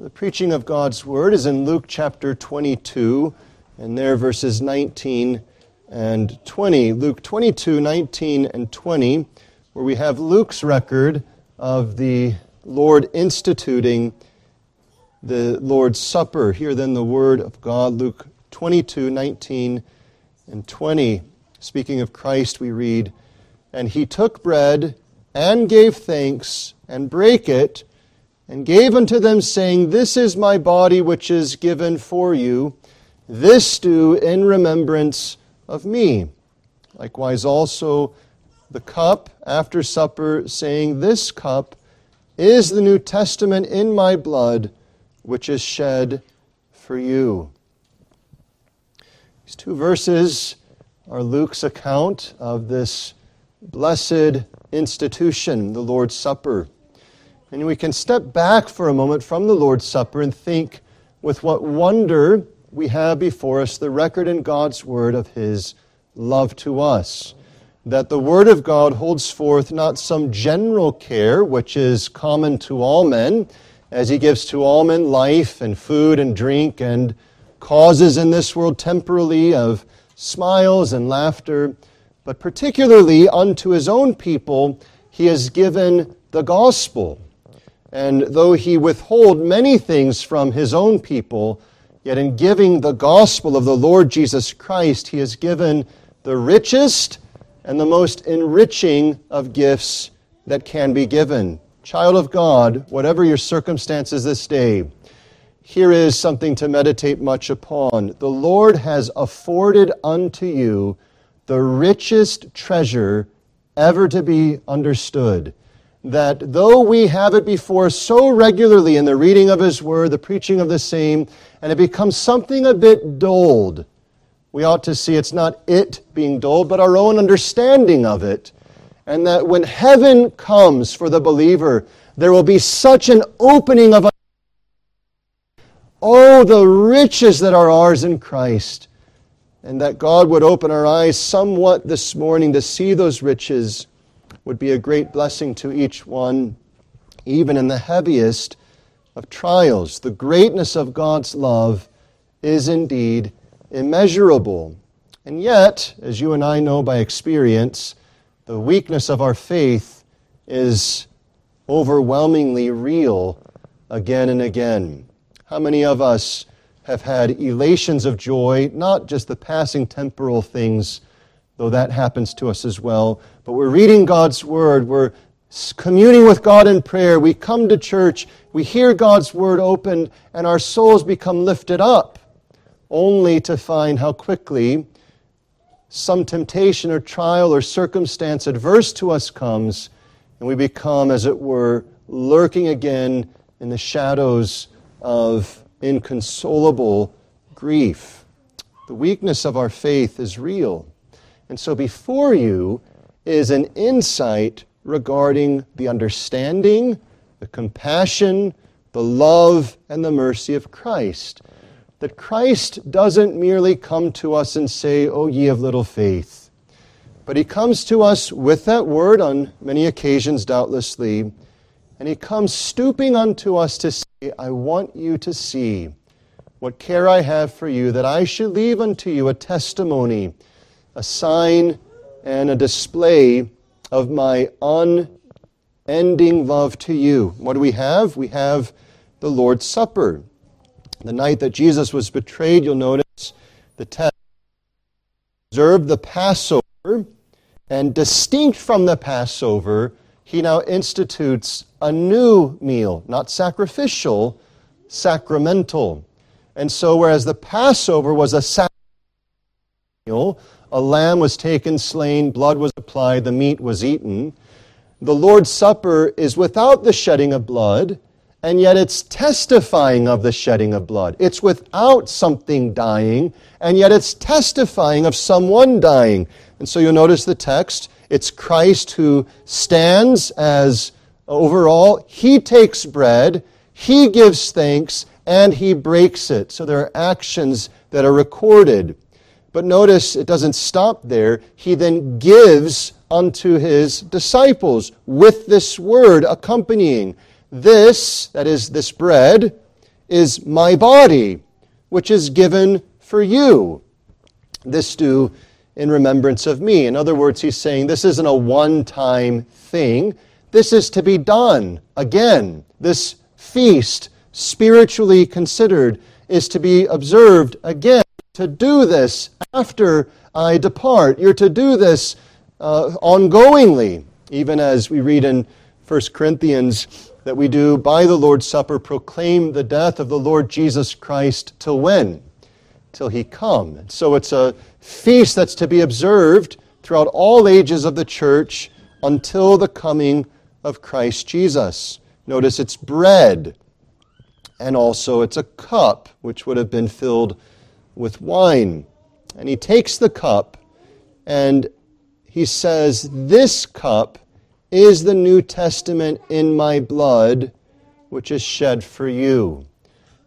The preaching of God's Word is in Luke chapter 22, and there verses 19 and 20. Luke 22, 19 and 20, where we have Luke's record of the Lord instituting the Lord's Supper. Here then the Word of God, Luke 22, 19 and 20. Speaking of Christ, we read, And he took bread and gave thanks and brake it and gave unto them, saying, This is my body which is given for you. This do in remembrance of me. Likewise, also the cup after supper, saying, This cup is the New Testament in my blood, which is shed for you. These two verses are Luke's account of this blessed institution, the Lord's Supper. And we can step back for a moment from the Lord's Supper and think with what wonder we have before us the record in God's Word of His love to us. That the Word of God holds forth not some general care, which is common to all men, as He gives to all men life and food and drink and causes in this world temporally of smiles and laughter, but particularly unto His own people, He has given the gospel and though he withhold many things from his own people, yet in giving the gospel of the Lord Jesus Christ, he has given the richest and the most enriching of gifts that can be given. Child of God, whatever your circumstances this day, here is something to meditate much upon. The Lord has afforded unto you the richest treasure ever to be understood that though we have it before so regularly in the reading of His Word, the preaching of the same, and it becomes something a bit dulled, we ought to see it's not it being dulled, but our own understanding of it. And that when heaven comes for the believer, there will be such an opening of Oh, the riches that are ours in Christ. And that God would open our eyes somewhat this morning to see those riches would be a great blessing to each one, even in the heaviest of trials. The greatness of God's love is indeed immeasurable. And yet, as you and I know by experience, the weakness of our faith is overwhelmingly real again and again. How many of us have had elations of joy, not just the passing temporal things though that happens to us as well. But we're reading God's Word, we're communing with God in prayer, we come to church, we hear God's Word opened, and our souls become lifted up, only to find how quickly some temptation or trial or circumstance adverse to us comes, and we become, as it were, lurking again in the shadows of inconsolable grief. The weakness of our faith is real. And so before you is an insight regarding the understanding, the compassion, the love, and the mercy of Christ. That Christ doesn't merely come to us and say, O ye of little faith, but he comes to us with that word on many occasions, doubtlessly, and he comes stooping unto us to say, I want you to see what care I have for you, that I should leave unto you a testimony a sign and a display of my unending love to you. What do we have? We have the Lord's Supper. The night that Jesus was betrayed, you'll notice the text observed the Passover, and distinct from the Passover, he now institutes a new meal, not sacrificial, sacramental. And so, whereas the Passover was a sacramental meal, a lamb was taken, slain, blood was applied, the meat was eaten. The Lord's Supper is without the shedding of blood, and yet it's testifying of the shedding of blood. It's without something dying, and yet it's testifying of someone dying. And so you'll notice the text. It's Christ who stands as overall. He takes bread, he gives thanks, and he breaks it. So there are actions that are recorded. But notice it doesn't stop there. He then gives unto his disciples with this word accompanying. This, that is, this bread, is my body, which is given for you. This do in remembrance of me. In other words, he's saying this isn't a one time thing. This is to be done again. This feast, spiritually considered, is to be observed again. To do this after I depart. You're to do this uh, ongoingly, even as we read in 1 Corinthians that we do by the Lord's Supper proclaim the death of the Lord Jesus Christ till when? Till he come. And so it's a feast that's to be observed throughout all ages of the church until the coming of Christ Jesus. Notice it's bread, and also it's a cup, which would have been filled with wine. And he takes the cup and he says, This cup is the New Testament in my blood, which is shed for you.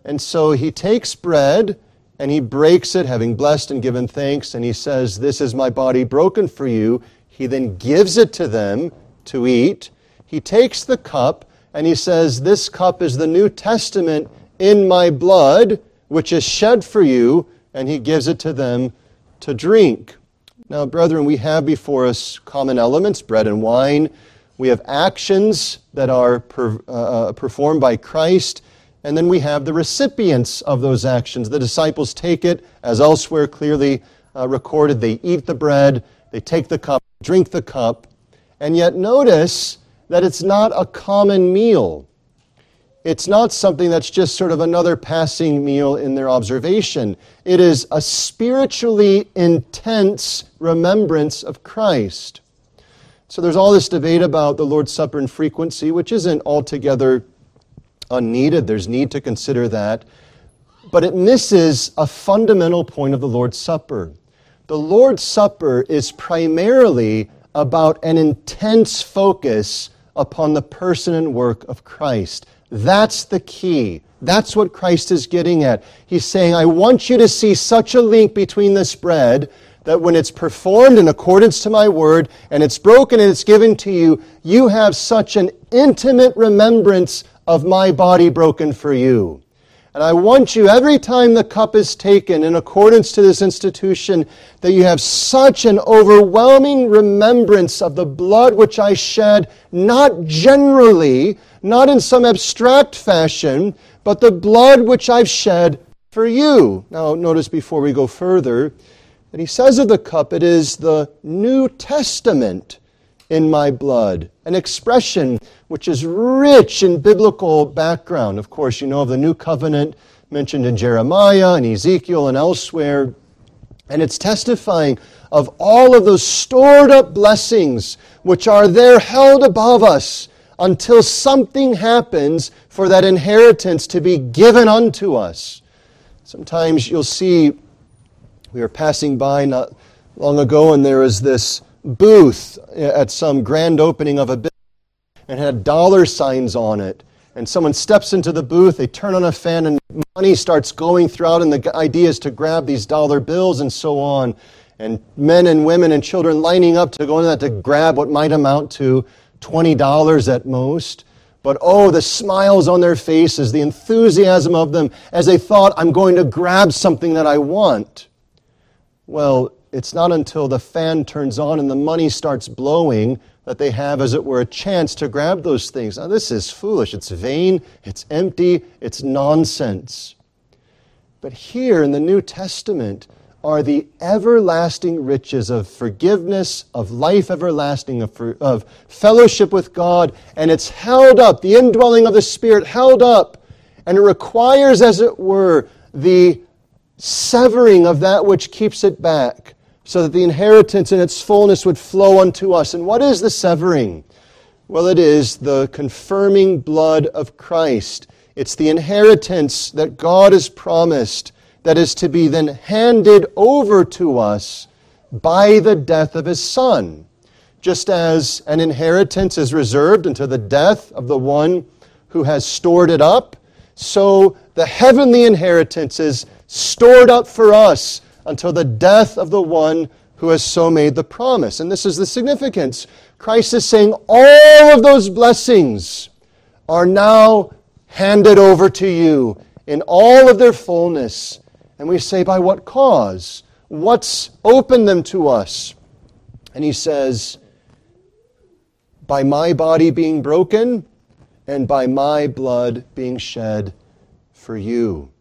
And so he takes bread and he breaks it, having blessed and given thanks, and he says, This is my body broken for you. He then gives it to them to eat. He takes the cup and he says, This cup is the New Testament in my blood, which is shed for you, and he gives it to them to drink. Now, brethren, we have before us common elements, bread and wine. We have actions that are per, uh, uh, performed by Christ, and then we have the recipients of those actions. The disciples take it, as elsewhere clearly uh, recorded. They eat the bread, they take the cup, drink the cup, and yet notice that it's not a common meal. It's not something that's just sort of another passing meal in their observation. It is a spiritually intense remembrance of Christ. So there's all this debate about the Lord's Supper and frequency, which isn't altogether unneeded. There's need to consider that. But it misses a fundamental point of the Lord's Supper. The Lord's Supper is primarily about an intense focus upon the person and work of Christ. That's the key. That's what Christ is getting at. He's saying, I want you to see such a link between this bread that when it's performed in accordance to my word and it's broken and it's given to you, you have such an intimate remembrance of my body broken for you. And I want you, every time the cup is taken in accordance to this institution, that you have such an overwhelming remembrance of the blood which I shed, not generally, not in some abstract fashion, but the blood which I've shed for you. Now, notice before we go further, that he says of the cup, it is the New Testament in my blood, an expression which is rich in biblical background. Of course, you know of the New Covenant mentioned in Jeremiah and Ezekiel and elsewhere. And it's testifying of all of those stored up blessings which are there held above us until something happens for that inheritance to be given unto us. Sometimes you'll see we were passing by not long ago, and there was this booth uh, at some grand opening of a business and had dollar signs on it. And someone steps into the booth, they turn on a fan, and money starts going throughout, and the idea is to grab these dollar bills and so on. And men and women and children lining up to go in that to grab what might amount to $20 at most. But oh, the smiles on their faces, the enthusiasm of them as they thought, I'm going to grab something that I want. Well, it's not until the fan turns on and the money starts blowing that they have, as it were, a chance to grab those things. Now, this is foolish. It's vain, it's empty, it's nonsense. But here in the New Testament are the everlasting riches of forgiveness, of life everlasting, of, of fellowship with God, and it's held up, the indwelling of the Spirit held up, and it requires, as it were, the severing of that which keeps it back, so that the inheritance in its fullness would flow unto us. And what is the severing? Well, it is the confirming blood of Christ. It's the inheritance that God has promised that is to be then handed over to us by the death of his Son. Just as an inheritance is reserved until the death of the one who has stored it up, so the heavenly inheritance is stored up for us until the death of the one who has so made the promise. And this is the significance. Christ is saying all of those blessings are now handed over to you in all of their fullness. And we say, by what cause? What's opened them to us? And he says, by my body being broken and by my blood being shed for you.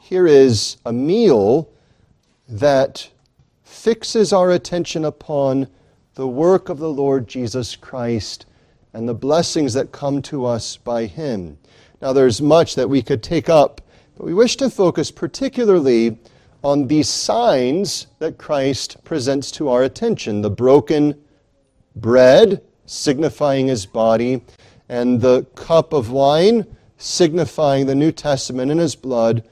Here is a meal that fixes our attention upon the work of the Lord Jesus Christ and the blessings that come to us by him. Now, there's much that we could take up, but we wish to focus particularly on these signs that Christ presents to our attention the broken bread, signifying his body, and the cup of wine, signifying the New Testament and his blood,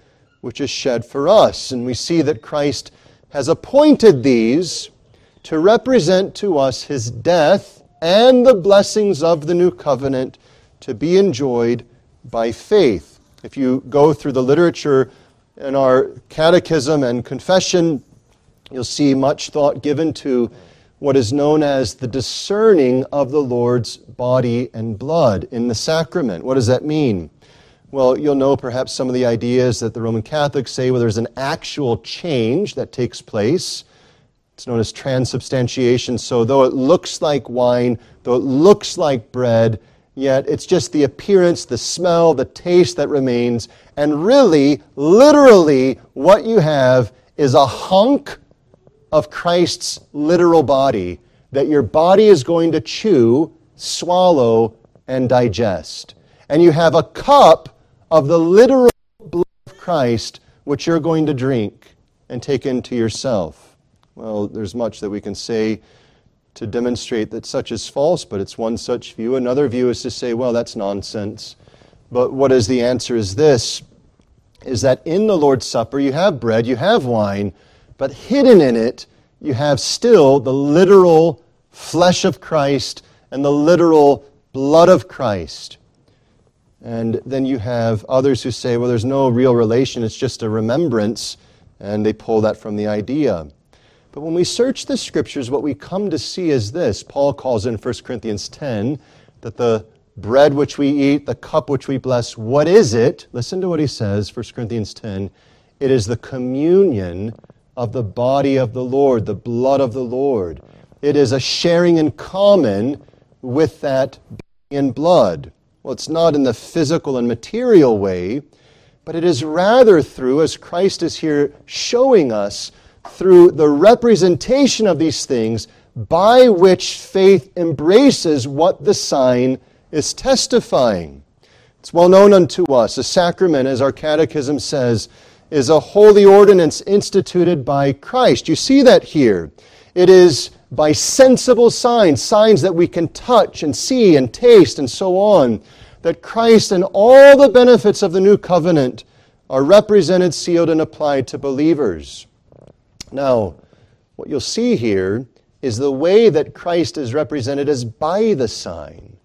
which is shed for us. And we see that Christ has appointed these to represent to us his death and the blessings of the new covenant to be enjoyed by faith. If you go through the literature in our catechism and confession, you'll see much thought given to what is known as the discerning of the Lord's body and blood in the sacrament. What does that mean? Well, you'll know perhaps some of the ideas that the Roman Catholics say where there's an actual change that takes place it's known as transubstantiation. So, though it looks like wine, though it looks like bread, yet it's just the appearance, the smell, the taste that remains. And really, literally, what you have is a hunk of Christ's literal body that your body is going to chew, swallow, and digest. And you have a cup of the literal blood of Christ which you're going to drink and take into yourself. Well, there's much that we can say to demonstrate that such is false, but it's one such view. Another view is to say, well, that's nonsense. But what is the answer is this is that in the Lord's Supper you have bread, you have wine, but hidden in it you have still the literal flesh of Christ and the literal blood of Christ. And then you have others who say, well, there's no real relation, it's just a remembrance, and they pull that from the idea. But when we search the scriptures, what we come to see is this. Paul calls in 1 Corinthians 10 that the bread which we eat, the cup which we bless, what is it? Listen to what he says, 1 Corinthians 10. It is the communion of the body of the Lord, the blood of the Lord. It is a sharing in common with that body and blood. Well, it's not in the physical and material way, but it is rather through, as Christ is here showing us, through the representation of these things by which faith embraces what the sign is testifying. It's well known unto us. A sacrament, as our catechism says, is a holy ordinance instituted by Christ. You see that here. It is by sensible signs, signs that we can touch and see and taste and so on, that Christ and all the benefits of the new covenant are represented, sealed, and applied to believers. Now, what you'll see here is the way that Christ is represented as by the sign.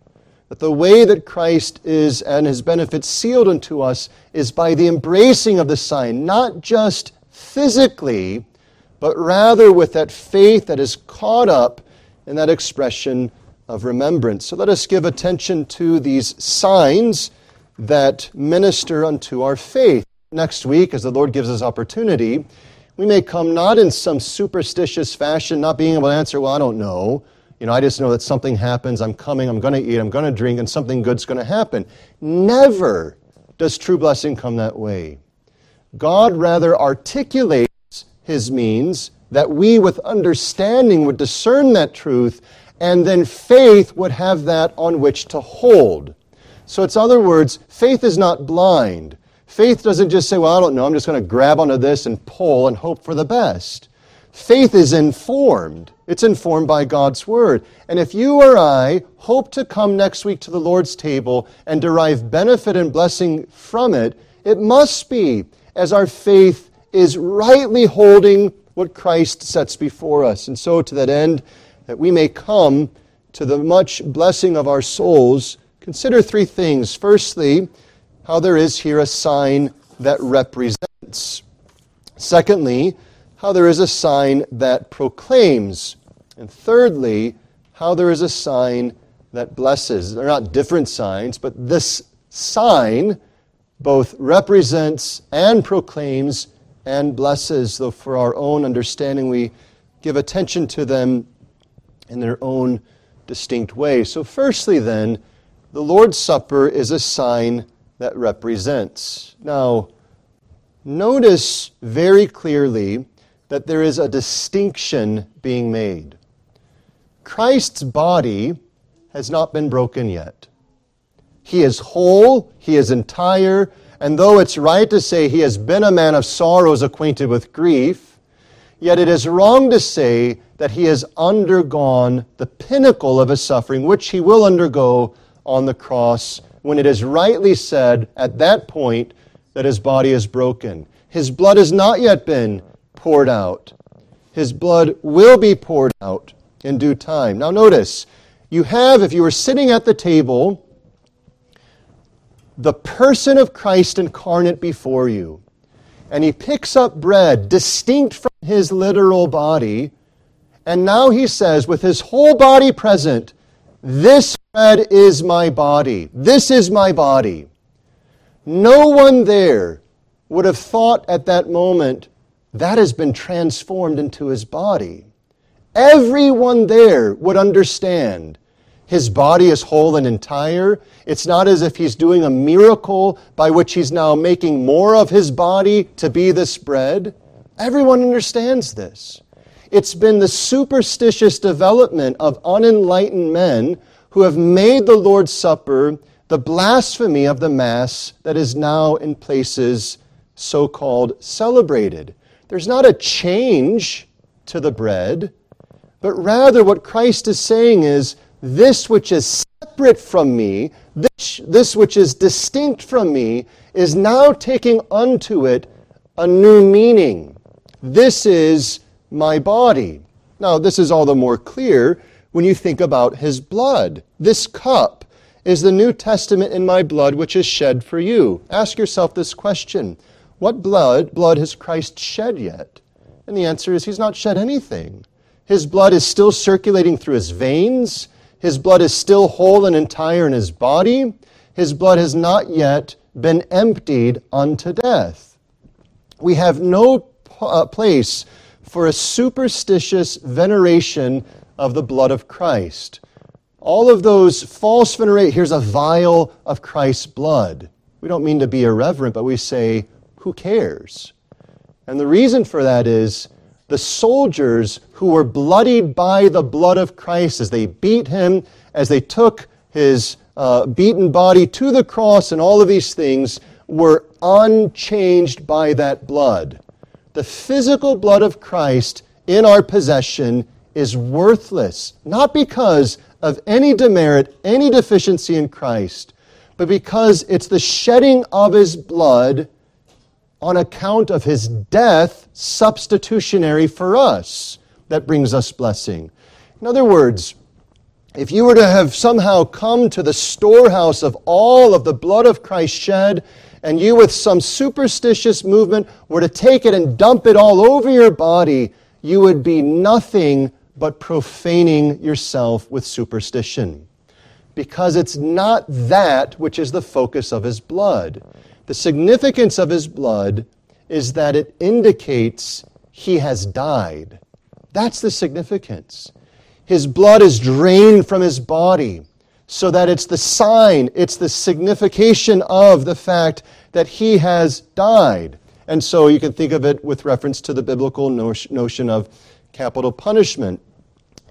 That the way that Christ is and his benefits sealed unto us is by the embracing of the sign, not just physically, but rather with that faith that is caught up in that expression of remembrance. So let us give attention to these signs that minister unto our faith. Next week, as the Lord gives us opportunity, we may come not in some superstitious fashion, not being able to answer, well, I don't know. You know, I just know that something happens, I'm coming, I'm going to eat, I'm going to drink, and something good's going to happen. Never does true blessing come that way. God rather articulates his means that we, with understanding, would discern that truth, and then faith would have that on which to hold. So, it's other words, faith is not blind. Faith doesn't just say, well, I don't know, I'm just going to grab onto this and pull and hope for the best. Faith is informed. It's informed by God's Word. And if you or I hope to come next week to the Lord's table and derive benefit and blessing from it, it must be as our faith is rightly holding what Christ sets before us. And so, to that end, that we may come to the much blessing of our souls, consider three things. Firstly, how there is here a sign that represents. Secondly, how there is a sign that proclaims. And thirdly, how there is a sign that blesses. They're not different signs, but this sign both represents and proclaims and blesses, though for our own understanding we give attention to them in their own distinct way. So, firstly, then, the Lord's Supper is a sign that represents. Now, notice very clearly that there is a distinction being made. Christ's body has not been broken yet. He is whole, he is entire, and though it's right to say he has been a man of sorrows acquainted with grief, yet it is wrong to say that he has undergone the pinnacle of his suffering, which he will undergo on the cross when it is rightly said at that point that his body is broken. His blood has not yet been poured out. His blood will be poured out in due time. Now, notice, you have, if you were sitting at the table, the person of Christ incarnate before you. And he picks up bread distinct from his literal body. And now he says, with his whole body present, This bread is my body. This is my body. No one there would have thought at that moment, that has been transformed into his body. Everyone there would understand his body is whole and entire. It's not as if he's doing a miracle by which he's now making more of his body to be this bread. Everyone understands this. It's been the superstitious development of unenlightened men who have made the Lord's Supper the blasphemy of the Mass that is now in places so called celebrated. There's not a change to the bread, but rather what Christ is saying is this which is separate from me, this, this which is distinct from me, is now taking unto it a new meaning. This is my body. Now, this is all the more clear when you think about his blood. This cup is the New Testament in my blood, which is shed for you. Ask yourself this question What blood, blood has Christ shed yet? And the answer is he's not shed anything. His blood is still circulating through his veins. His blood is still whole and entire in his body. His blood has not yet been emptied unto death. We have no uh, place for a superstitious veneration of the blood of Christ. All of those false veneration, here's a vial of Christ's blood. We don't mean to be irreverent, but we say, who cares? And the reason for that is the soldiers who were bloodied by the blood of Christ as they beat him, as they took his uh, beaten body to the cross, and all of these things were unchanged by that blood. The physical blood of Christ in our possession is worthless, not because of any demerit, any deficiency in Christ, but because it's the shedding of his blood on account of his death substitutionary for us that brings us blessing. In other words, if you were to have somehow come to the storehouse of all of the blood of Christ shed, and you with some superstitious movement were to take it and dump it all over your body, you would be nothing but profaning yourself with superstition. Because it's not that which is the focus of his blood. The significance of his blood is that it indicates he has died. That's the significance. His blood is drained from his body so that it's the sign, it's the signification of the fact that he has died. And so you can think of it with reference to the biblical notion of capital punishment.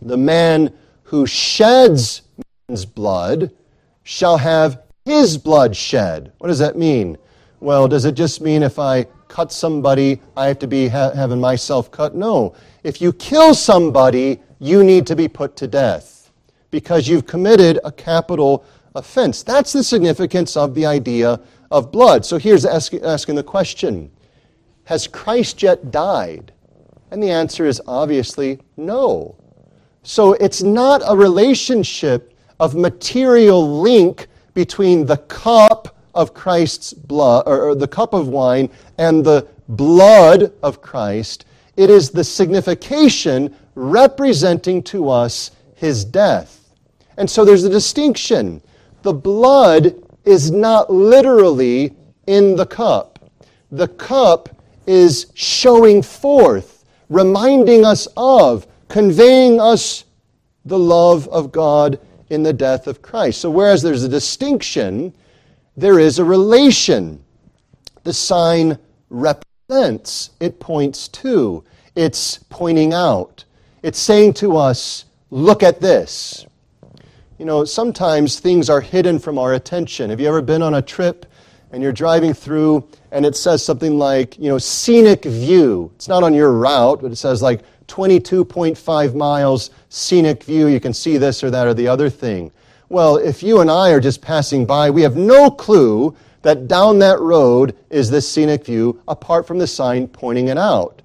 The man who sheds man's blood shall have his blood shed. What does that mean? Well, does it just mean if I cut somebody, I have to be ha- having myself cut? No. If you kill somebody, you need to be put to death because you've committed a capital offense. That's the significance of the idea of blood. So here's ask, asking the question Has Christ yet died? And the answer is obviously no. So it's not a relationship of material link between the cup of Christ's blood, or, the cup of wine, and the blood of Christ, it is the signification representing to us his death. And so there's a distinction. The blood is not literally in the cup. The cup is showing forth, reminding us of, conveying us the love of God in the death of Christ. So, whereas there's a distinction, there is a relation. The sign represents, it points to, it's pointing out. It's saying to us, look at this. You know, sometimes things are hidden from our attention. Have you ever been on a trip and you're driving through and it says something like, you know, scenic view? It's not on your route, but it says like 22.5 miles scenic view. You can see this or that or the other thing. Well, if you and I are just passing by, we have no clue that down that road is this scenic view apart from the sign pointing it out.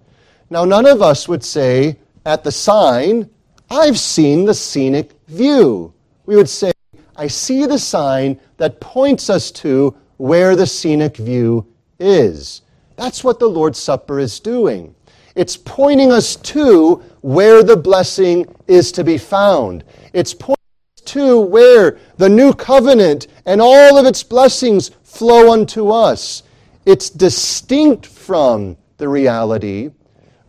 Now, none of us would say at the sign, I've seen the scenic view. We would say, I see the sign that points us to where the scenic view is. That's what the Lord's Supper is doing. It's pointing us to where the blessing is to be found. It's pointing us to where the new covenant and all of its blessings flow unto us. It's distinct from the reality,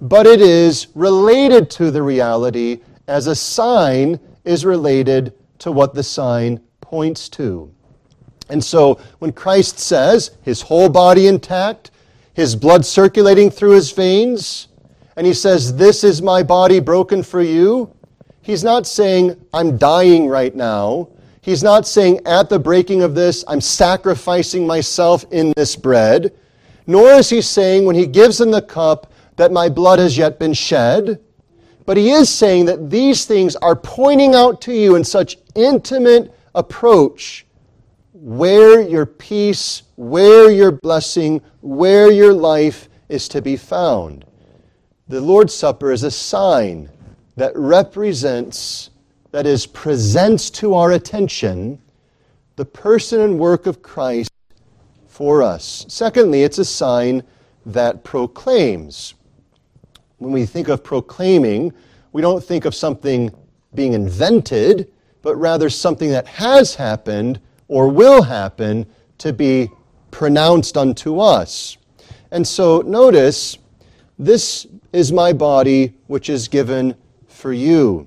but it is related to the reality as a sign is related to what the sign points to. And so when Christ says, his whole body intact, his blood circulating through his veins, and he says, This is my body broken for you, he's not saying, I'm dying right now. He's not saying, At the breaking of this, I'm sacrificing myself in this bread. Nor is he saying, when he gives them the cup, that my blood has yet been shed. But he is saying that these things are pointing out to you in such intimate approach where your peace, where your blessing, where your life is to be found. The Lord's Supper is a sign that represents, that is, presents to our attention the person and work of Christ for us. Secondly, it's a sign that proclaims. When we think of proclaiming, we don't think of something being invented, but rather something that has happened or will happen to be pronounced unto us. And so notice this is my body, which is given for you.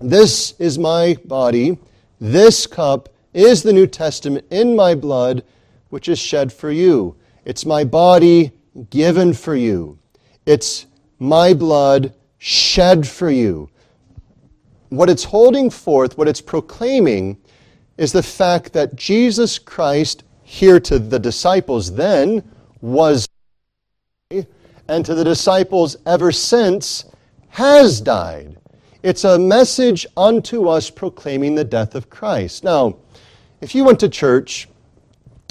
This is my body. This cup is the New Testament in my blood, which is shed for you. It's my body given for you. It's my blood shed for you. What it's holding forth, what it's proclaiming, is the fact that Jesus Christ, here to the disciples then, was and to the disciples ever since has died. It's a message unto us proclaiming the death of Christ. Now, if you went to church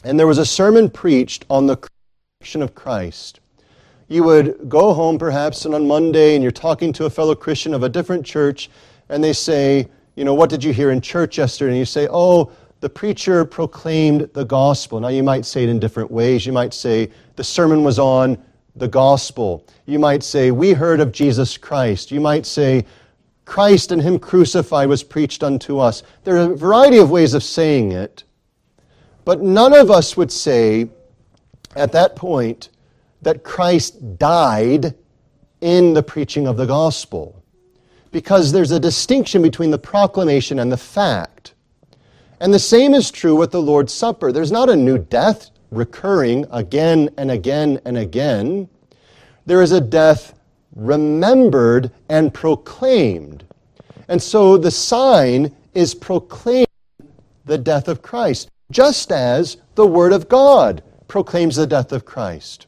and there was a sermon preached on the crucifixion of Christ, you would go home perhaps and on Monday and you're talking to a fellow Christian of a different church and they say, you know, what did you hear in church yesterday? And you say, oh, the preacher proclaimed the gospel. Now, you might say it in different ways. You might say the sermon was on the gospel. You might say, We heard of Jesus Christ. You might say, Christ and Him crucified was preached unto us. There are a variety of ways of saying it, but none of us would say at that point that Christ died in the preaching of the gospel. Because there's a distinction between the proclamation and the fact. And the same is true with the Lord's Supper. There's not a new death recurring again and again and again. There is a death remembered and proclaimed. And so the sign is proclaiming the death of Christ, just as the Word of God proclaims the death of Christ.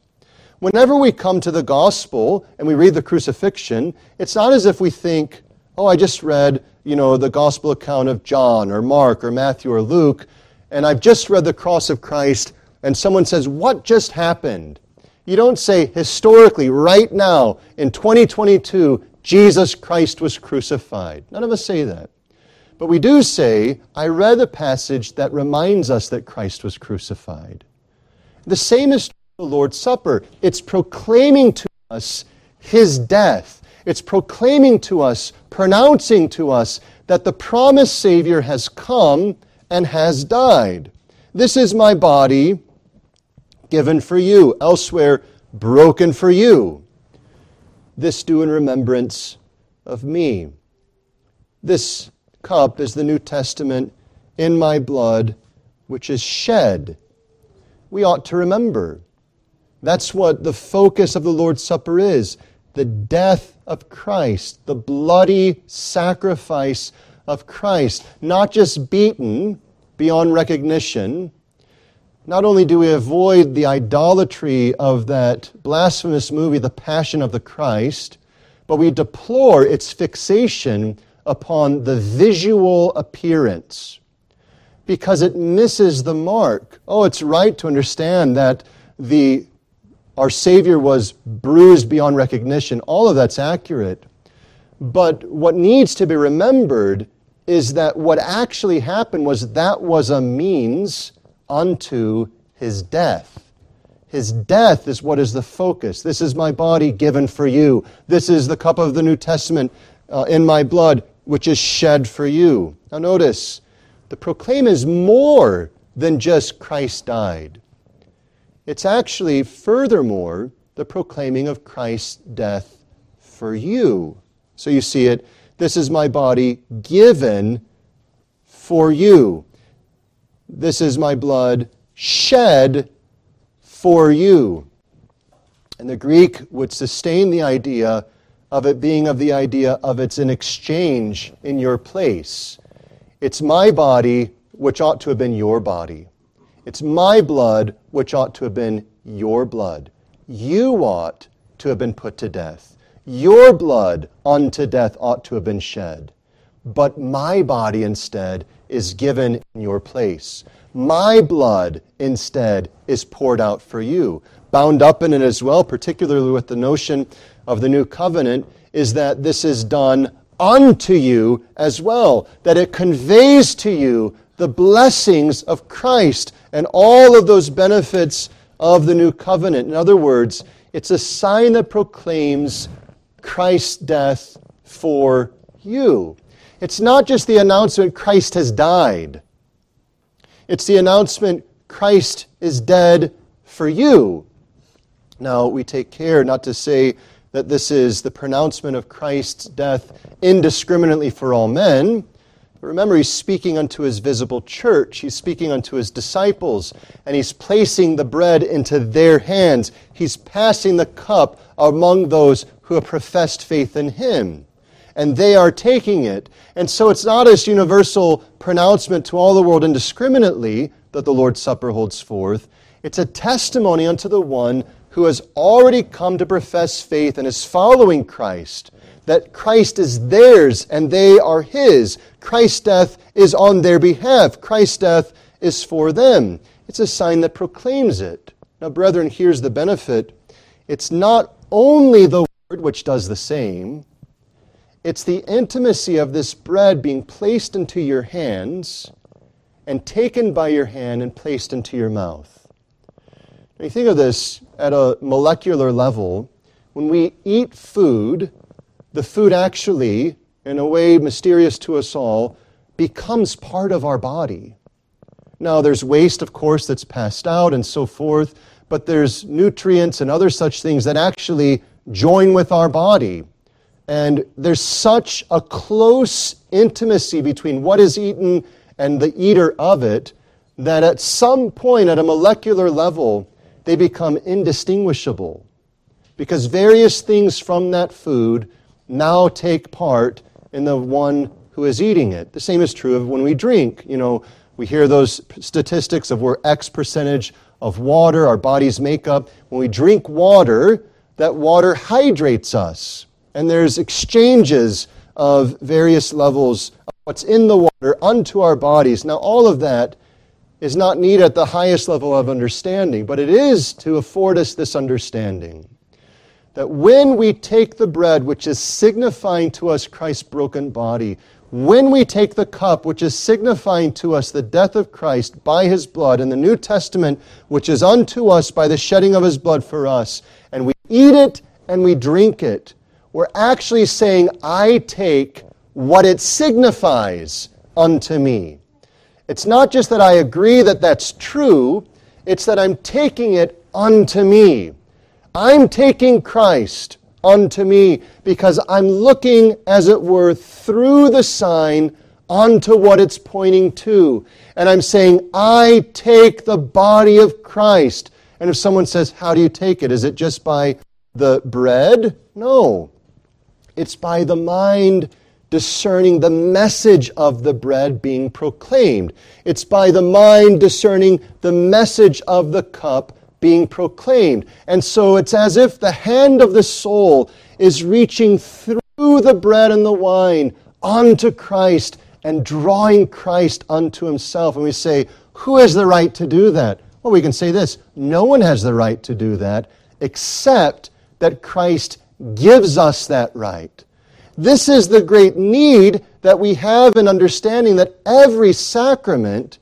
Whenever we come to the gospel and we read the crucifixion, it's not as if we think, oh, I just read, you know, the gospel account of John or Mark or Matthew or Luke, and I've just read the cross of Christ, and someone says, What just happened? You don't say, historically, right now, in 2022, Jesus Christ was crucified. None of us say that. But we do say, I read a passage that reminds us that Christ was crucified. The same is true of the Lord's Supper. It's proclaiming to us his death. It's proclaiming to us, pronouncing to us, that the promised Savior has come and has died. This is my body given for you, elsewhere, broken for you. This do in remembrance of me. This cup is the New Testament in my blood, which is shed. We ought to remember. That's what the focus of the Lord's Supper is the death of Christ, the bloody sacrifice of Christ, not just beaten beyond recognition. Not only do we avoid the idolatry of that blasphemous movie, The Passion of the Christ, but we deplore its fixation upon the visual appearance because it misses the mark. Oh, it's right to understand that the our Savior was bruised beyond recognition. All of that's accurate. But what needs to be remembered is that what actually happened was that was a means unto his death. His death is what is the focus. This is my body given for you. This is the cup of the New Testament uh, in my blood, which is shed for you. Now, notice, the proclaim is more than just Christ died. It's actually, furthermore, the proclaiming of Christ's death for you. So you see it. This is my body given for you. This is my blood shed for you. And the Greek would sustain the idea of it being of the idea of it's an exchange in your place. It's my body, which ought to have been your body. It's my blood, which ought to have been your blood. You ought to have been put to death. Your blood unto death ought to have been shed. But my body instead is given in your place. My blood instead is poured out for you. Bound up in it as well, particularly with the notion of the new covenant, is that this is done unto you as well, that it conveys to you the blessings of Christ and all of those benefits of the new covenant. In other words, it's a sign that proclaims Christ's death for you. It's not just the announcement Christ has died, it's the announcement Christ is dead for you. Now, we take care not to say that this is the pronouncement of Christ's death indiscriminately for all men. But Remember, he's speaking unto his visible church. He's speaking unto his disciples, and he's placing the bread into their hands. He's passing the cup among those who have professed faith in him. And they are taking it. And so it's not as universal pronouncement to all the world indiscriminately that the Lord's Supper holds forth. It's a testimony unto the one who has already come to profess faith and is following Christ that Christ is theirs and they are his. Christ's death is on their behalf. Christ's death is for them. It's a sign that proclaims it. Now, brethren, here's the benefit it's not only the word which does the same, it's the intimacy of this bread being placed into your hands and taken by your hand and placed into your mouth. Now, you think of this at a molecular level. When we eat food, the food actually, in a way mysterious to us all, becomes part of our body. Now, there's waste, of course, that's passed out and so forth, but there's nutrients and other such things that actually join with our body. And there's such a close intimacy between what is eaten and the eater of it that at some point, at a molecular level, they become indistinguishable. Because various things from that food now take part in the one who is eating it. The same is true of when we drink. You know, we hear those statistics of where X percentage of water our bodies make up. When we drink water, that water hydrates us. And there's exchanges of various levels of what's in the water unto our bodies. Now, all of that is not needed at the highest level of understanding, but it is to afford us this understanding that when we take the bread, which is signifying to us Christ's broken body, when we take the cup, which is signifying to us the death of Christ by his blood, and the New Testament, which is unto us by the shedding of his blood for us, and we eat it and we drink it, we're actually saying, I take what it signifies unto me. It's not just that I agree that that's true, It's that I'm taking it unto me. I'm taking Christ unto me because I'm looking, as it were, through the sign onto what it's pointing to. And I'm saying, I take the body of Christ. And if someone says, How do you take it? Is it just by the bread? No. It's by the mind discerning the message of the bread being proclaimed. It's by the mind discerning the message of the cup being proclaimed. And so it's as if the hand of the soul is reaching through the bread and the wine onto Christ and drawing Christ unto himself. And we say, who has the right to do that? Well, we can say this no one has the right to do that except that Christ gives us that right. This is the great need that we have in understanding that every sacrament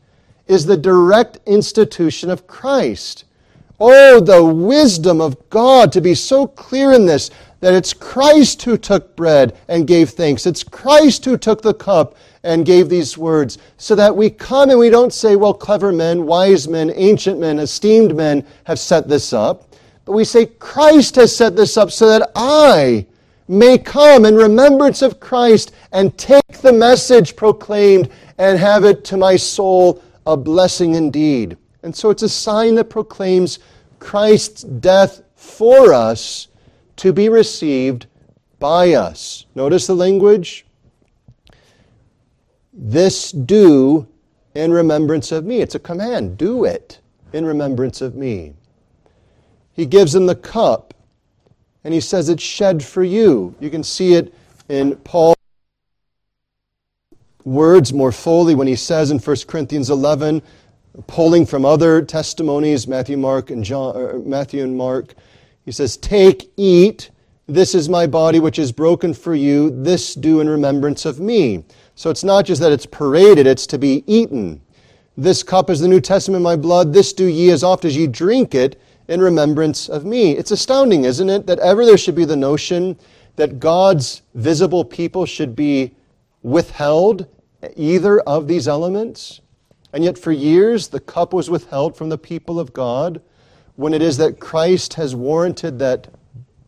is the direct institution of Christ. Oh, the wisdom of God to be so clear in this that it's Christ who took bread and gave thanks. It's Christ who took the cup and gave these words, so that we come and we don't say, well, clever men, wise men, ancient men, esteemed men have set this up. But we say, Christ has set this up so that I may come in remembrance of Christ and take the message proclaimed and have it to my soul a blessing indeed. And so it's a sign that proclaims Christ's death for us to be received by us. Notice the language. This do in remembrance of me. It's a command. Do it in remembrance of me. He gives them the cup and he says it's shed for you. You can see it in Paul's words more fully when he says in 1 Corinthians 11, pulling from other testimonies, Matthew, Mark, and John, er, er, Matthew and Mark, he says, "Take, eat. This is my body, which is broken for you. This do in remembrance of me." So it's not just that it's paraded; it's to be eaten. This cup is the New Testament, my blood. This do ye as oft as ye drink it in remembrance of me. It's astounding, isn't it, that ever there should be the notion that God's visible people should be withheld either of these elements? And yet, for years, the cup was withheld from the people of God when it is that Christ has warranted that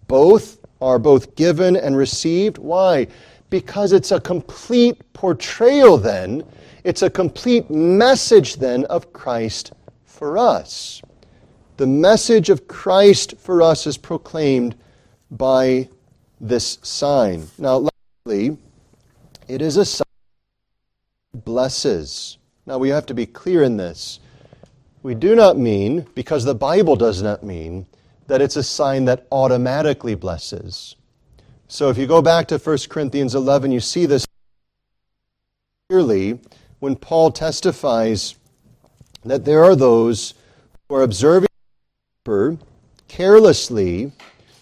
both are both given and received. Why? Because it's a complete portrayal, then, it's a complete message, then, of Christ for us the message of Christ for us is proclaimed by this sign. Now, lastly, it is a sign that blesses. Now, we have to be clear in this. We do not mean, because the Bible does not mean, that it's a sign that automatically blesses. So if you go back to 1 Corinthians 11, you see this clearly when Paul testifies that there are those who are observing carelessly,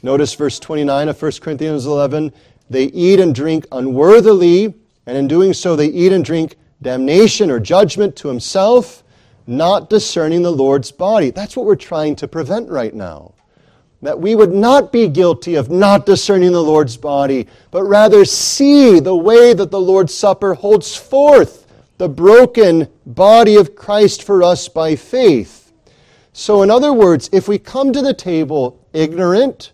notice verse 29 of 1 Corinthians 11, they eat and drink unworthily, and in doing so they eat and drink damnation or judgment to himself, not discerning the Lord's body. That's what we're trying to prevent right now. That we would not be guilty of not discerning the Lord's body, but rather see the way that the Lord's Supper holds forth the broken body of Christ for us by faith. So, in other words, if we come to the table ignorant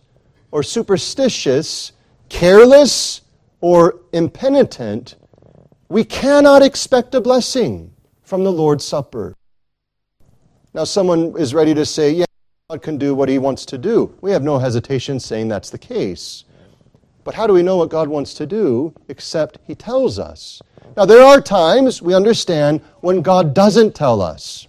or superstitious, careless or impenitent, we cannot expect a blessing from the Lord's Supper. Now, someone is ready to say, yeah, God can do what he wants to do. We have no hesitation saying that's the case. But how do we know what God wants to do except he tells us? Now, there are times, we understand, when God doesn't tell us.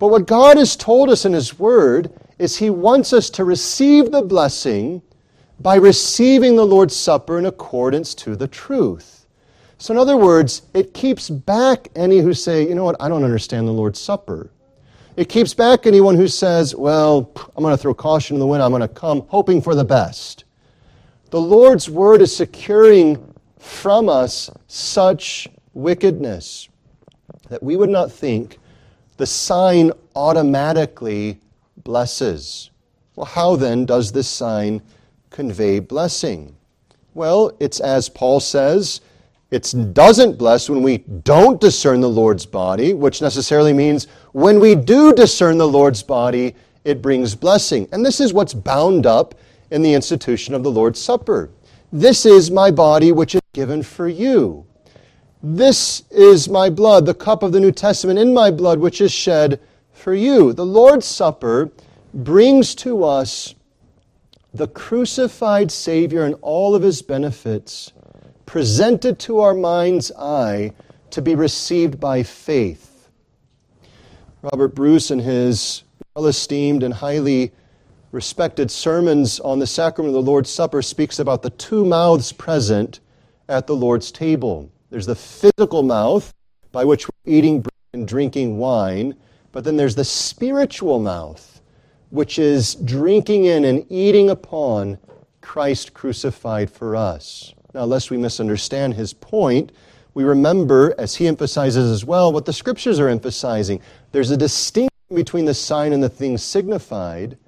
But what God has told us in His Word is He wants us to receive the blessing by receiving the Lord's Supper in accordance to the truth. So, in other words, it keeps back any who say, you know what, I don't understand the Lord's Supper. It keeps back anyone who says, well, I'm going to throw caution in the wind, I'm going to come hoping for the best. The Lord's Word is securing from us such wickedness that we would not think the sign automatically blesses. Well, how then does this sign convey blessing? Well, it's as Paul says It doesn't bless when we don't discern the Lord's body, which necessarily means when we do discern the Lord's body, it brings blessing. And this is what's bound up in the institution of the Lord's Supper. This is my body, which is given for you. This is my blood, the cup of the New Testament in my blood, which is shed for you. The Lord's Supper brings to us the crucified Savior and all of his benefits presented to our mind's eye to be received by faith. Robert Bruce, in his well esteemed and highly respected sermons on the sacrament of the Lord's Supper, speaks about the two mouths present at the Lord's table. There's the physical mouth by which we're eating bread and drinking wine, but then there's the spiritual mouth, which is drinking in and eating upon Christ crucified for us. Now, lest we misunderstand his point, we remember, as he emphasizes as well, what the scriptures are emphasizing. There's a distinction between the sign and the thing signified,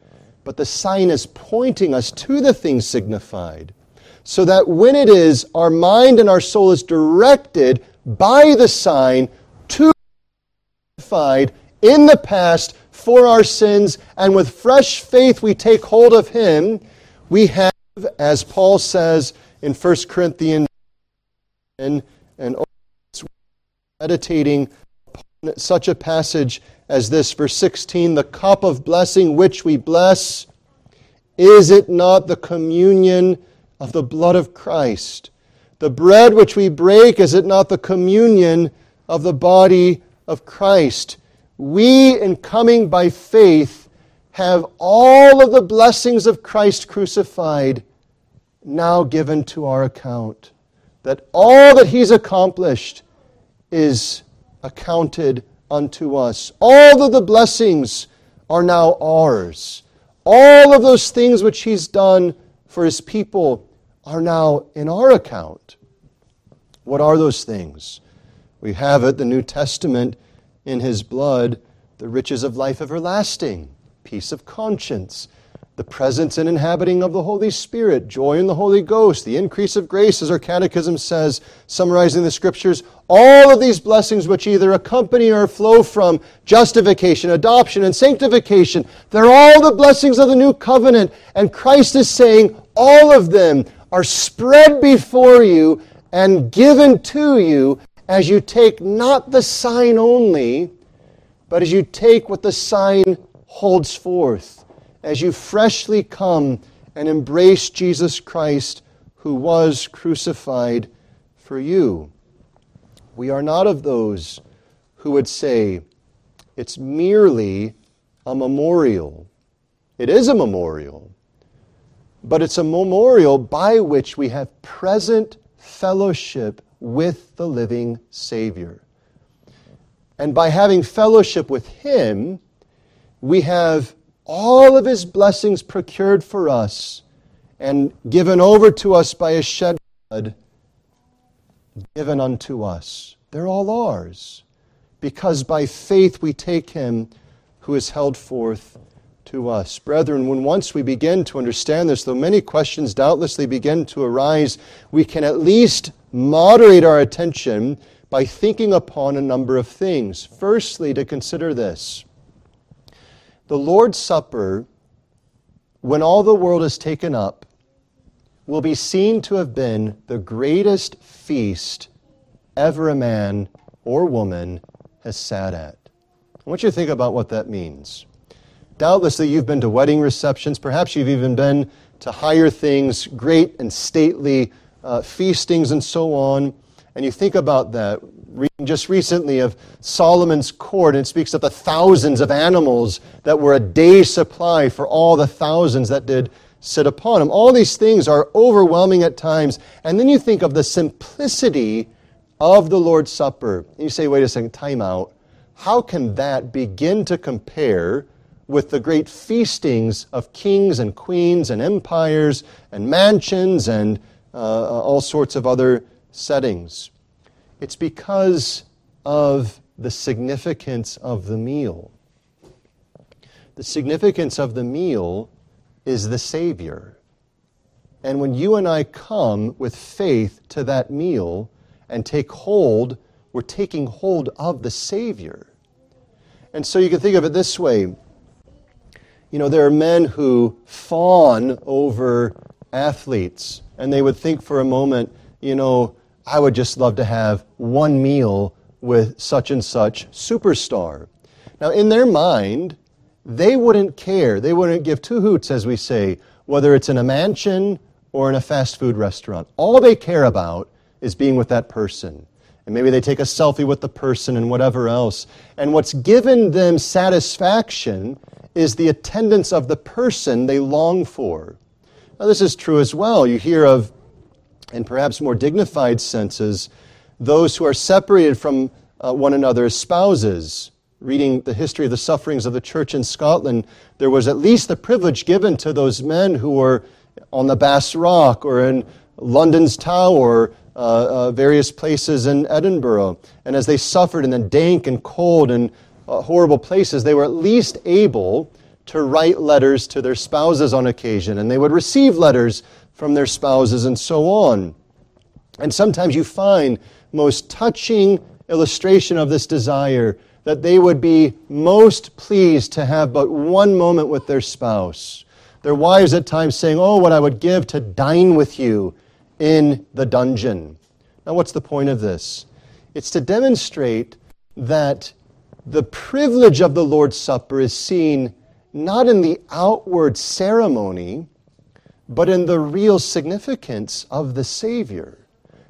but the sign is pointing us to the thing signified. So that when it is, our mind and our soul is directed by the sign to signified in the past for our sins, and with fresh faith we take hold of him, we have, as Paul says, in 1 Corinthians and, and meditating upon such a passage as this, verse 16, the cup of blessing which we bless, is it not the communion of the blood of Christ? The bread which we break, is it not the communion of the body of Christ? We, in coming by faith, have all of the blessings of Christ crucified now given to our account. That all that He's accomplished is accounted unto us. All of the blessings are now ours. All of those things which He's done for His people are now in our account. What are those things? We have it, the New Testament, in His blood, the riches of life everlasting, peace of conscience the presence and inhabiting of the Holy Spirit, joy in the Holy Ghost, the increase of grace, as our catechism says, summarizing the scriptures, all of these blessings which either accompany or flow from justification, adoption, and sanctification, they're all the blessings of the new covenant. And Christ is saying all of them are spread before you and given to you as you take not the sign only, but as you take what the sign holds forth as you freshly come and embrace Jesus Christ who was crucified for you. We are not of those who would say it's merely a memorial. It is a memorial, but it's a memorial by which we have present fellowship with the living Savior. And by having fellowship with Him, we have all of his blessings procured for us and given over to us by his shed blood, given unto us. They're all ours because by faith we take him who is held forth to us. Brethren, when once we begin to understand this, though many questions doubtlessly begin to arise, we can at least moderate our attention by thinking upon a number of things. Firstly, to consider this the Lord's Supper, when all the world is taken up, will be seen to have been the greatest feast ever a man or woman has sat at. I want you to think about what that means. Doubtlessly, you've been to wedding receptions. Perhaps you've even been to higher things, great and stately uh, feastings, and so on. And you think about that reading just recently of Solomon's court, and it speaks of the thousands of animals that were a day's supply for all the thousands that did sit upon him. All these things are overwhelming at times. And then you think of the simplicity of the Lord's Supper. And you say, wait a second, time out. How can that begin to compare with the great feastings of kings and queens and empires and mansions and uh, all sorts of other settings? It's because of the significance of the meal. The significance of the meal is the Savior. And when you and I come with faith to that meal, and take hold, we're taking hold of the Savior. And so you can think of it this way. You know, there are men who fawn over athletes, and they would think for a moment, you know, I would just love to have one meal with such and such superstar. Now, in their mind, they wouldn't care. They wouldn't give two hoots, as we say, whether it's in a mansion or in a fast food restaurant. All they care about is being with that person. And maybe they take a selfie with the person and whatever else. And what's given them satisfaction is the attendance of the person they long for. Now, this is true as well. You hear of, in perhaps more dignified senses, those who are separated from uh, one another as spouses. Reading the history of the sufferings of the church in Scotland, there was at least the privilege given to those men who were on the Bass Rock or in London's Tower, uh, uh, various places in Edinburgh. And as they suffered in the dank and cold and uh, horrible places, they were at least able to write letters to their spouses on occasion, and they would receive letters from their spouses and so on. And sometimes you find most touching illustration of this desire that they would be most pleased to have but one moment with their spouse. Their wives at times saying, Oh, what I would give to dine with you in the dungeon. Now, what's the point of this? It's to demonstrate that the privilege of the Lord's Supper is seen not in the outward ceremony, but in the real significance of the Savior.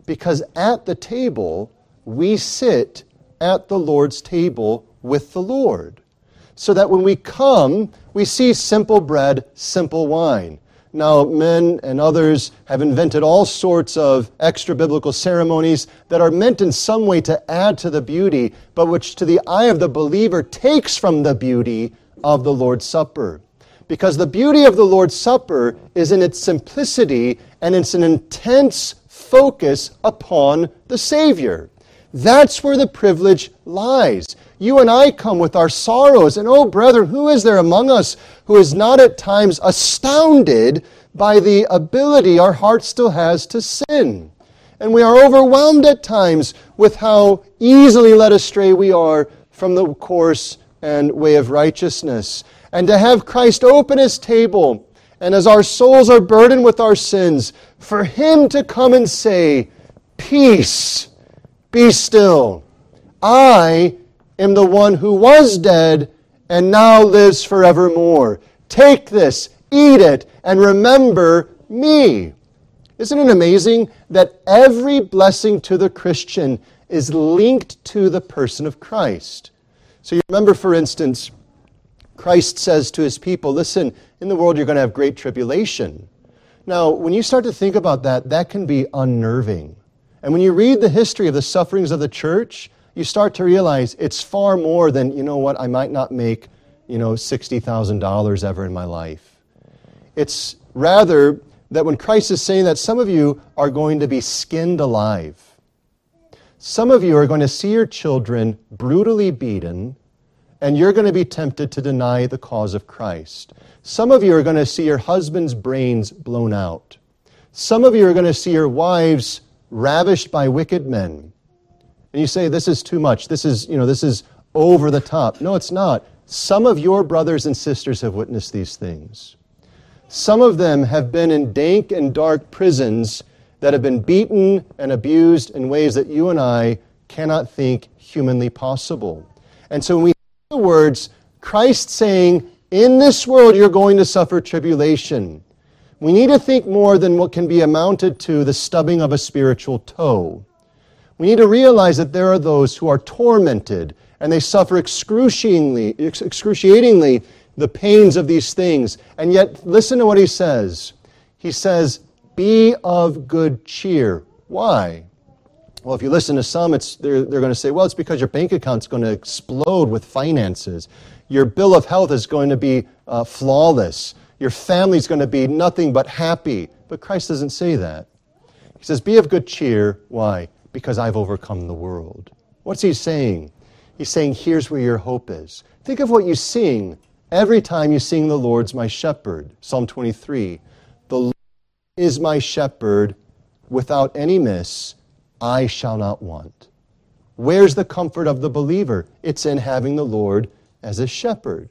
Because at the table, we sit at the Lord's table with the Lord. So that when we come, we see simple bread, simple wine. Now, men and others have invented all sorts of extra biblical ceremonies that are meant in some way to add to the beauty, but which to the eye of the believer takes from the beauty of the Lord's Supper. Because the beauty of the Lord's Supper is in its simplicity and it's an intense focus upon the Savior. That's where the privilege lies. You and I come with our sorrows, and oh, brethren, who is there among us who is not at times astounded by the ability our heart still has to sin? And we are overwhelmed at times with how easily led astray we are from the course and way of righteousness. And to have Christ open his table, and as our souls are burdened with our sins, for him to come and say, Peace, be still. I am the one who was dead and now lives forevermore. Take this, eat it, and remember me. Isn't it amazing that every blessing to the Christian is linked to the person of Christ? So you remember, for instance, Christ says to his people, Listen, in the world you're going to have great tribulation. Now, when you start to think about that, that can be unnerving. And when you read the history of the sufferings of the church, you start to realize it's far more than, you know what, I might not make, you know, $60,000 ever in my life. It's rather that when Christ is saying that some of you are going to be skinned alive, some of you are going to see your children brutally beaten, and you're going to be tempted to deny the cause of Christ. Some of you are going to see your husband's brains blown out. Some of you are going to see your wives ravished by wicked men. And you say, this is too much. This is, you know, this is over the top. No, it's not. Some of your brothers and sisters have witnessed these things. Some of them have been in dank and dark prisons that have been beaten and abused in ways that you and I cannot think humanly possible. And so when we hear the words, Christ saying, In this world you're going to suffer tribulation, we need to think more than what can be amounted to the stubbing of a spiritual toe. We need to realize that there are those who are tormented and they suffer excruciatingly, excruciatingly the pains of these things. And yet, listen to what he says. He says, be of good cheer. Why? Well, if you listen to some, it's, they're, they're going to say, well, it's because your bank account's going to explode with finances. Your bill of health is going to be uh, flawless. Your family's going to be nothing but happy. But Christ doesn't say that. He says, Be of good cheer. Why? Because I've overcome the world. What's he saying? He's saying, Here's where your hope is. Think of what you sing every time you sing, The Lord's my shepherd. Psalm 23. The Lord is my shepherd without any miss. I shall not want. Where's the comfort of the believer? It's in having the Lord as a shepherd.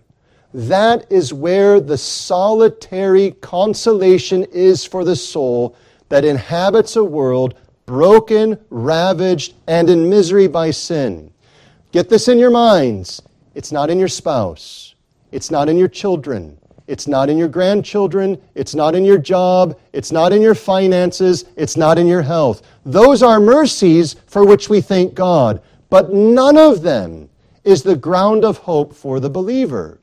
That is where the solitary consolation is for the soul that inhabits a world broken, ravaged, and in misery by sin. Get this in your minds. It's not in your spouse. It's not in your children. It's not in your grandchildren. It's not in your job. It's not in your finances. It's not in your health. Those are mercies for which we thank God. But none of them is the ground of hope for the believer.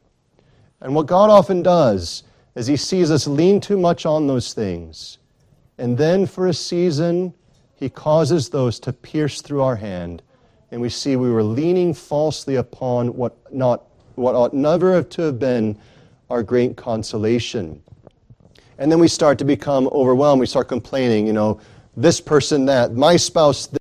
And what God often does is He sees us lean too much on those things. And then for a season, He causes those to pierce through our hand. And we see we were leaning falsely upon what, not, what ought never to have been our great consolation. And then we start to become overwhelmed. We start complaining, you know, this person that, my spouse this,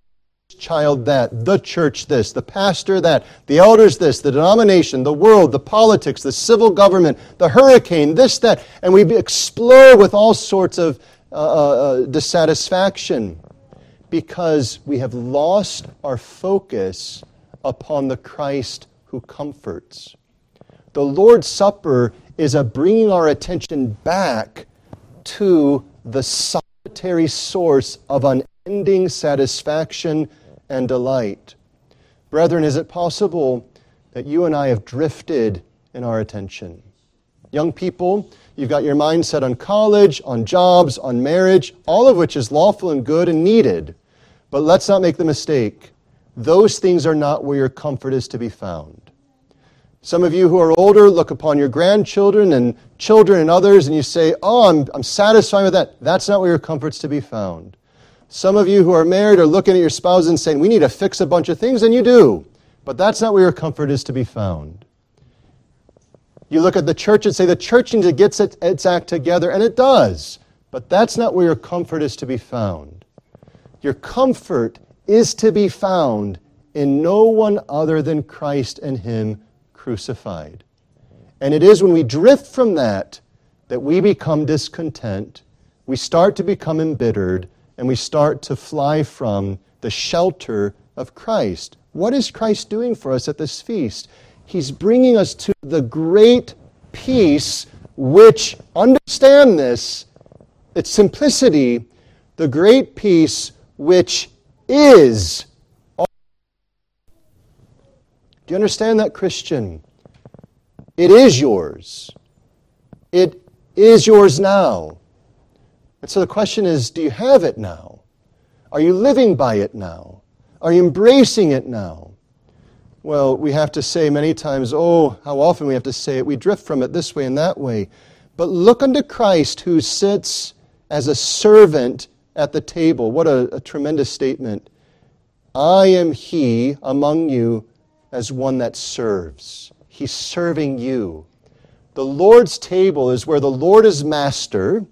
child that, the church this, the pastor that, the elders this, the denomination, the world, the politics, the civil government, the hurricane, this, that. And we explode with all sorts of uh, uh, uh dissatisfaction because we have lost our focus upon the Christ who comforts. The Lord's Supper is a bringing our attention back to the solitary source of unending satisfaction and delight. Brethren, is it possible that you and I have drifted in our attention? Young people, you've got your mind set on college, on jobs, on marriage, all of which is lawful and good and needed. But let's not make the mistake. Those things are not where your comfort is to be found. Some of you who are older look upon your grandchildren and children and others and you say, Oh, I'm, I'm satisfied with that. That's not where your comfort's to be found. Some of you who are married are looking at your spouse and saying, We need to fix a bunch of things, and you do. But that's not where your comfort is to be found. You look at the church and say, The church needs to get its act together, and it does. But that's not where your comfort is to be found. Your comfort is to be found in no one other than Christ and Him crucified. And it is when we drift from that that we become discontent, we start to become embittered, and we start to fly from the shelter of Christ. What is Christ doing for us at this feast? He's bringing us to the great peace which, understand this, its simplicity, the great peace which is do you understand that, Christian? It is yours. It is yours now. And so the question is do you have it now? Are you living by it now? Are you embracing it now? Well, we have to say many times, oh, how often we have to say it. We drift from it this way and that way. But look unto Christ who sits as a servant at the table. What a, a tremendous statement. I am he among you as one that serves. He's serving you. The Lord's table is where the Lord is master,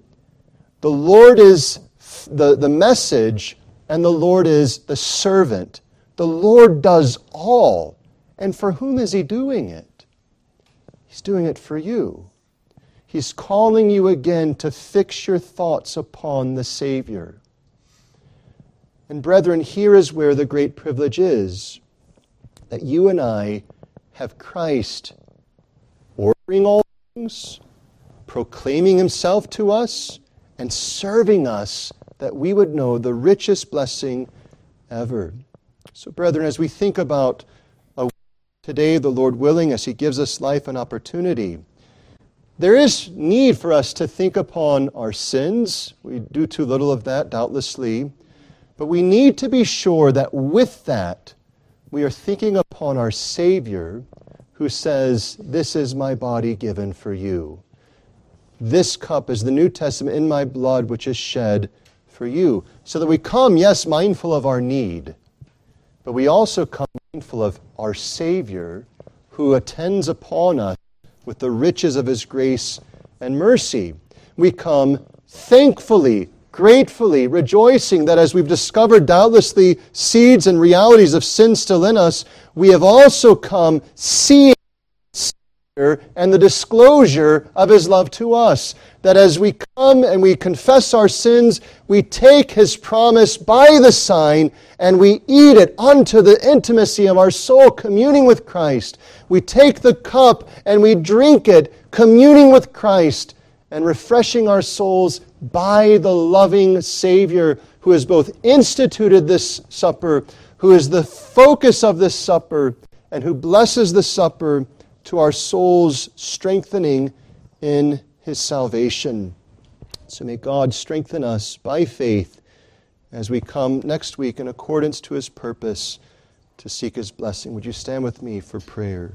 the Lord is the, the message, and the Lord is the servant. The Lord does all. And for whom is He doing it? He's doing it for you. He's calling you again to fix your thoughts upon the Savior. And brethren, here is where the great privilege is that you and I have Christ ordering all things, proclaiming himself to us, and serving us that we would know the richest blessing ever. So, brethren, as we think about today, the Lord willing, as He gives us life and opportunity, there is need for us to think upon our sins. We do too little of that, doubtlessly. But we need to be sure that with that, we are thinking upon our Savior who says, This is my body given for you. This cup is the New Testament in my blood, which is shed for you. So that we come, yes, mindful of our need, but we also come mindful of our Savior who attends upon us with the riches of his grace and mercy. We come thankfully gratefully, rejoicing that as we've discovered doubtlessly seeds and realities of sin still in us, we have also come seeing and the disclosure of his love to us. That as we come and we confess our sins, we take his promise by the sign and we eat it unto the intimacy of our soul, communing with Christ. We take the cup and we drink it, communing with Christ and refreshing our souls by the loving Savior who has both instituted this supper, who is the focus of this supper, and who blesses the supper to our souls' strengthening in his salvation. So may God strengthen us by faith as we come next week in accordance to his purpose to seek his blessing. Would you stand with me for prayer?